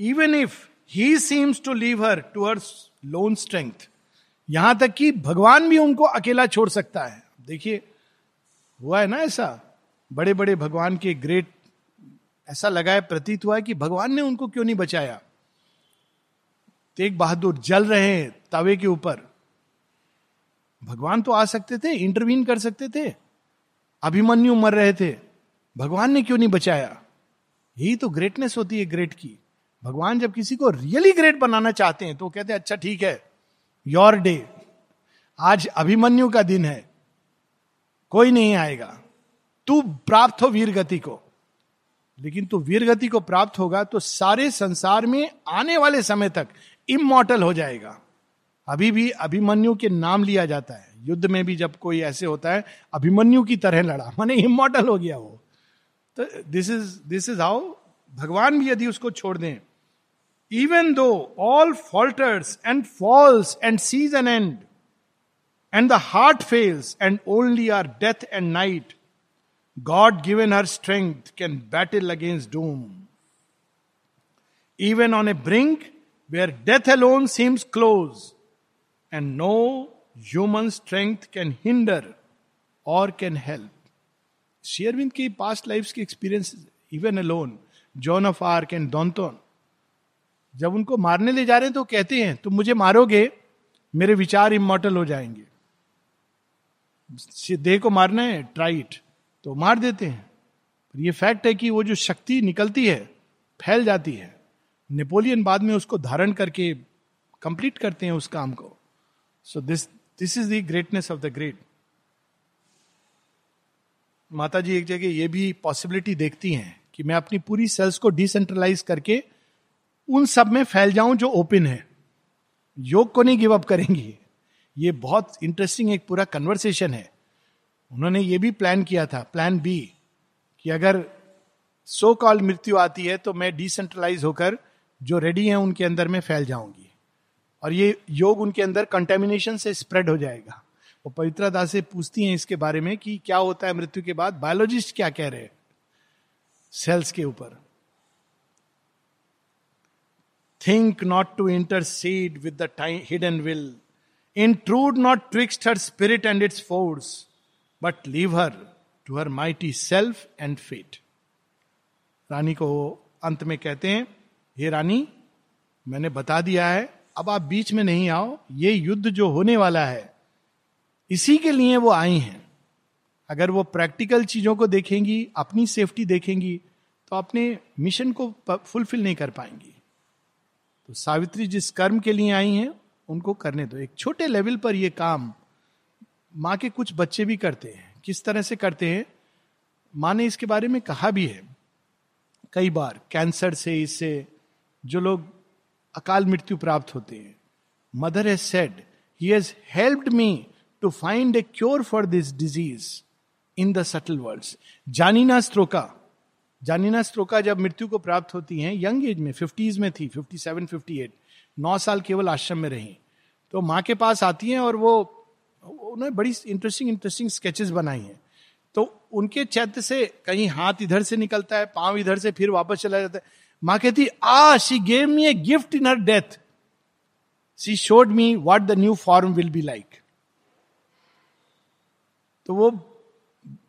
even if he seems to leave her to lone strength यहाँ तक कि भगवान भी उनको अकेला छोड़ सकता है। देखिए, हुआ है ना ऐसा? बड़े बड़े भगवान के ग्रेट ऐसा लगा है, प्रतीत हुआ है कि भगवान ने उनको क्यों नहीं बचाया? तेग बहादुर जल रहे हैं तवे के ऊपर। भगवान तो आ सकते थे इंटरवीन कर सकते थे। अभिमन्यु मर रहे थे। भगवान ने क्यों नहीं बचाया? यही तो ग्रेटनेस होती है ग्रेट की। भगवान जब किसी को रियली ग्रेट बनाना चाहते हैं तो कहते हैं अच्छा ठीक है योर डे आज अभिमन्यु का दिन है, कोई नहीं आएगा, तू प्राप्त हो वीर गति को। लेकिन तू वीर गति को प्राप्त होगा तो सारे संसार में आने वाले समय तक इमोटल हो जाएगा। अभी भी अभिमन्यु के नाम लिया जाता है। युद्ध में भी जब कोई ऐसे होता है, अभिमन्यु की तरह लड़ा, माने इमोटल हो गया वो। तो this is this is how भगवान भी यदि उसको छोड़ दें even though all falters and falls and sees an end and the heart fails and only are death and night God given her strength can battle against doom even on a brink where death alone seems close and no human strength can hinder or can help Shri Arvind की past life की experience even alone Joan of Arc and Danton जब उनको मारने ले जा रहे हैं तो कहते हैं, तुम मुझे मारोगे, मेरे विचार इमोटल हो जाएँगे। देह को मारना है ट्राइट तो मार देते हैं। पर ये फैक्ट है कि वो जो शक्ति निकलती है, फैल जाती है। नेपोलियन बाद में उसको धारण करके कंप्लीट करते हैं उस काम को। So this this is the greatness of the great माता जी एक जगह ये भी पॉसिबिलिटी देखती हैं कि मैं अपनी पूरी सेल्स को डिसेंट्रलाइज करके उन सब में फैल जाऊँ जो ओपन है। योग को नहीं गिव अप करेंगी। ये बहुत इंटरेस्टिंग एक पूरा कन्वर्सेशन है। उन्होंने ये भी प्लान किया था प्लान बी कि अगर सो कॉल मृत्यु आती है तो मैं डिसेंट्रलाइज होकर जो रेडी हैं उनके अंदर में फैल जाऊँगी। और ये योग उनके अंदर कंटेमिनेशन से स्प्रेड हो जाएगा। वो पवित्रा दास से पूछती हैं इसके बारे में कि क्या होता है मृत्यु के बाद? बायोलॉजिस्ट क्या कह रहे हैं? सेल्स के ऊपर. Think not to intercede with the time hidden will intrude not twixt her spirit and its force, but leave her to her mighty self and fate. रानी को अंत में कहते हैं हे रानी मैंने बता दिया है अब आप बीच में नहीं आओ ये युद्ध जो होने वाला है इसी के लिए वो आई हैं। अगर वो प्रैक्टिकल चीज़ों को देखेंगी, अपनी सेफ्टी देखेंगी तो अपने मिशन को फुलफिल नहीं कर पाएँगी। तो सावित्री जिस कर्म के लिए आई हैं, उनको करने दो। एक छोटे लेवल पर ये काम माँ के कुछ बच्चे भी करते हैं। किस तरह से करते हैं? माँ ने इसके बारे में कहा भी है। कई बार कैंसर से, इससे जो लोग अकाल मृत्यु प्राप्त होते हैं। Mother has said he has helped me to find a cure for this disease in the subtle world Janina Stroka Janina Stroka जब मृत्यु को प्राप्त होती हैं यंग एज में फिफ्टीज में थी फिफ्टी सेवन फिफ्टी एट नौ साल केवल आश्रम में रही। तो माँ के पास आती हैं और वो, उन्होंने बड़ी इंटरेस्टिंग इंटरेस्टिंग स्केचेस बनाई हैं। तो उनके चैत्य से कहीं हाथ इधर से निकलता है, पाँव इधर से फिर वापस चला जाता है। माँ कहती, आ she gave me a gift in her death she showed me what the new form will be like तो वो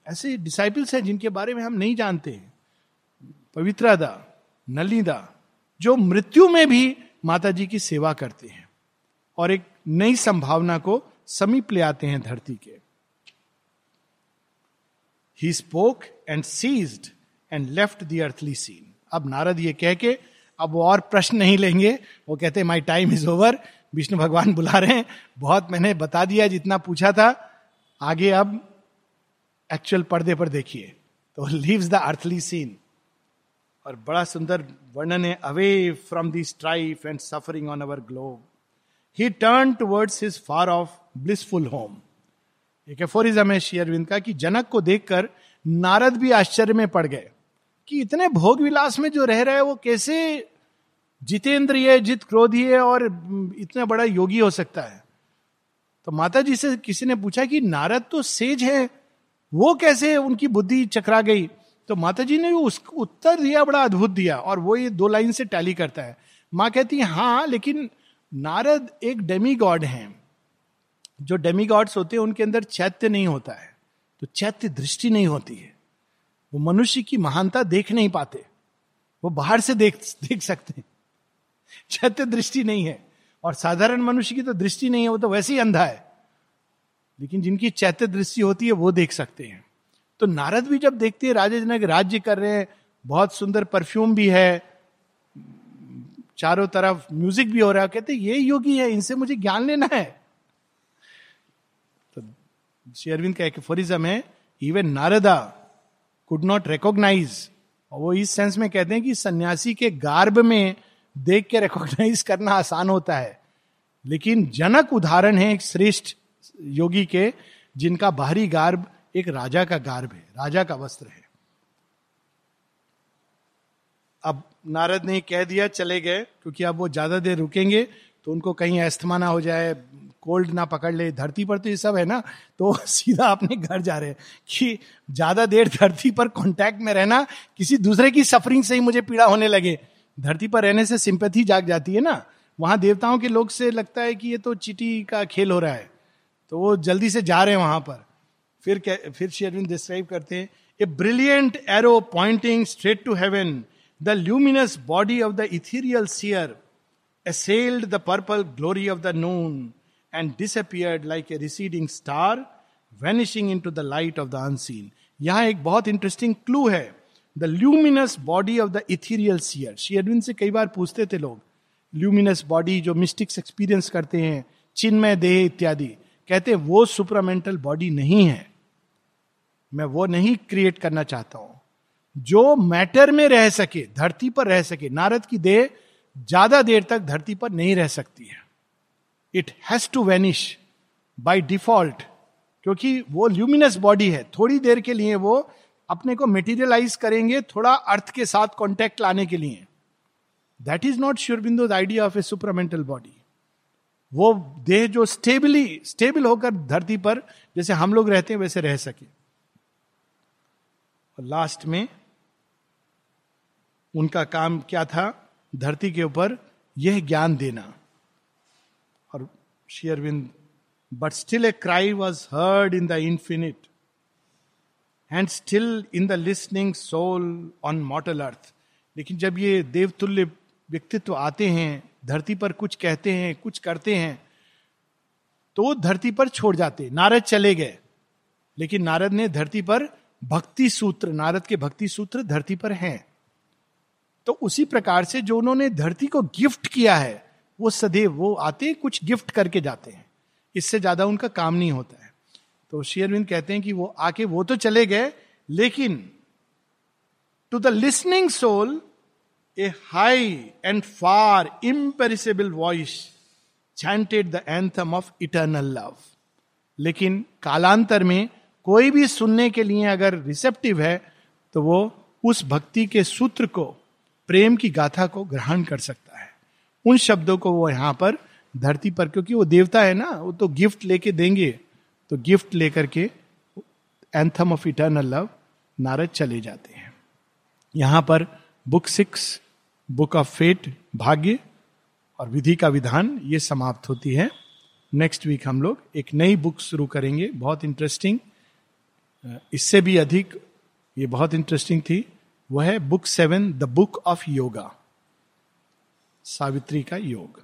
ऐसे डिसाइपल्स हैं जिनके बारे में हम नहीं जानते पवित्रा दा नलिदा, जो मृत्यु में भी माता जी की सेवा करते हैं और एक नई संभावना को समीप ले आते हैं धरती के। He spoke and ceased and left the earthly scene अब नारद ये कह के, अब वो और प्रश्न नहीं लेंगे। वो कहते my time is over Vishnu भगवान बुला रहे हैं। बहुत मैंने बता दिया जितना पूछा था। आगे अब एक्चुअल पर्दे पर देखिए तो लीव्स द अर्थली सीन और बड़ा सुंदर वर्णन है away from the strife and suffering on our globe he turn towards his far off blissful home एक एफोरिज्म है शेयरविंद का कि जनक को देखकर नारद भी आश्चर्य में पड़ गए कि इतने भोग विलास में जो रह रहा है, वो कैसे जितेंद्रिय जित क्रोधीय और इतना बड़ा योगी हो सकता है? तो माता जी से किसी ने पूछा कि नारद तो सेज है वो कैसे उनकी बुद्धि चकरा गई? तो माता जी ने उस, उत्तर दिया, बड़ा अद्भुत दिया, और वो ये दो लाइन से टैली करता है। माँ कहती है हाँ लेकिन नारद एक डेमी गॉड है। जो डेमी गॉड्स होते हैं, उनके अंदर चैत्य नहीं होता है। तो चैत्य दृष्टि नहीं होती है। वो मनुष्य की महानता देख नहीं पाते। वो बाहर से देख देख सकते हैं। चैत्य दृष्टि नहीं है। और साधारण मनुष्य की तो दृष्टि नहीं है, वो तो वैसे ही अंधा है। लेकिन जिनकी चैत्य दृष्टि होती है, वो देख सकते हैं। तो नारद भी जब देखते हैं, राजा जनक राज्य कर रहे हैं, बहुत सुंदर परफ्यूम भी है, चारों तरफ़ म्यूज़िक भी हो रहा है, कहते ये योगी है, इनसे मुझे ज्ञान लेना है। तो श्री अरविंद का एक फोरिज्म है even Narada could not recognize और वो इस सेंस में कहते हैं कि सन्यासी के गार्ब में देख के रिकॉग्नाइज करना आसान होता है। लेकिन जनक उदाहरण है एक श्रेष्ठ योगी के, जिनका बाहरी गार्ब एक राजा का गार्ब है, राजा का वस्त्र है। अब नारद ने कह दिया, चले गए, क्योंकि अब वो ज़्यादा देर रुकेंगे तो उनको कहीं अस्थमा ना हो जाए, कोल्ड ना पकड़ ले, धरती पर तो ये सब है ना तो सीधा अपने घर जा रहे हैं कि ज़्यादा देर धरती पर कांटेक्ट में रहना, किसी दूसरे की सफरिंग से ही मुझे पीड़ा होने लगे। धरती पर रहने से सिंपथी जाग जाती है ना, वहाँ देवताओं के लोग से लगता है कि ये तो चिटी का खेल हो रहा है। तो वो जल्दी से जा रहे हैं वहाँ पर। फिर फिर शेरविन डिस्क्राइब करते हैं a brilliant arrow pointing straight to heaven the luminous body of the ethereal seer assailed the purple glory of the noon and disappeared like a receding star, vanishing into the light of the unseen. यहाँ एक बहुत interesting clue है the luminous body of the ethereal seer शेयरविन से कई बार पूछते थे लोग ल्यूमिनस बॉडी जो मिस्टिक्स एक्सपीरियंस करते हैं चिन्मय देह इत्यादि। कहते वो सुपरामेंटल बॉडी नहीं है। मैं वो नहीं क्रिएट करना चाहता हूँ। जो मैटर में रह सके, धरती पर रह सके, नारद की देह ज़्यादा देर तक धरती पर नहीं रह सकती है। It has to vanish by default क्योंकि वो ल्यूमिनस बॉडी है। थोड़ी देर के लिए वो अपने को मेटीरियलाइज करेंगे थोड़ा अर्थ के साथ कॉन्टेक्ट लाने के लिए। That is not Sri Aurobindo idea of a supermental body वो देह जो स्टेबली, स्टेबल होकर धरती पर, जैसे हम लोग रहते हैं, वैसे रह सके। और लास्ट में, उनका काम क्या था? धरती के ऊपर यह ज्ञान देना। और Shri Arvind but still a cry was heard in the infinite and still in the listening soul on mortal earth लेकिन जब ये देवतुल्य व्यक्तित्व आते हैं धरती पर कुछ कहते हैं, कुछ करते हैं तो वो धरती पर छोड़ जाते। नारद चले गए, लेकिन नारद ने धरती पर भक्ति सूत्र, नारद के भक्ति सूत्र धरती पर हैं। तो उसी प्रकार से जो उन्होंने धरती को गिफ्ट किया है, वो सदैव वो आते कुछ गिफ्ट करके जाते हैं। इससे ज़्यादा उनका काम नहीं होता है। तो शेयरविंद कहते हैं कि वो आके वो तो चले गए, लेकिन to the listening soul a high and far imperishable voice chanted the anthem of eternal love लेकिन कालांतर में कोई भी सुनने के लिए अगर रिसेप्टिव है तो वो उस भक्ति के सूत्र को, प्रेम की गाथा को ग्रहण कर सकता है। उन शब्दों को वो यहाँ पर धरती पर, क्योंकि वो देवता है ना, वो तो गिफ्ट लेके देंगे। तो गिफ्ट लेकर के anthem of eternal love Narad चले जाते हैं। यहाँ पर book six book of fate, भाग्य और विधि का विधान, ये समाप्त होती है। नेक्स्ट वीक हम लोग एक नई बुक शुरू करेंगे, बहुत इंटरेस्टिंग इससे भी अधिक ये बहुत इंटरेस्टिंग थी। वह है book seven, the book of yoga, Savitri का योग।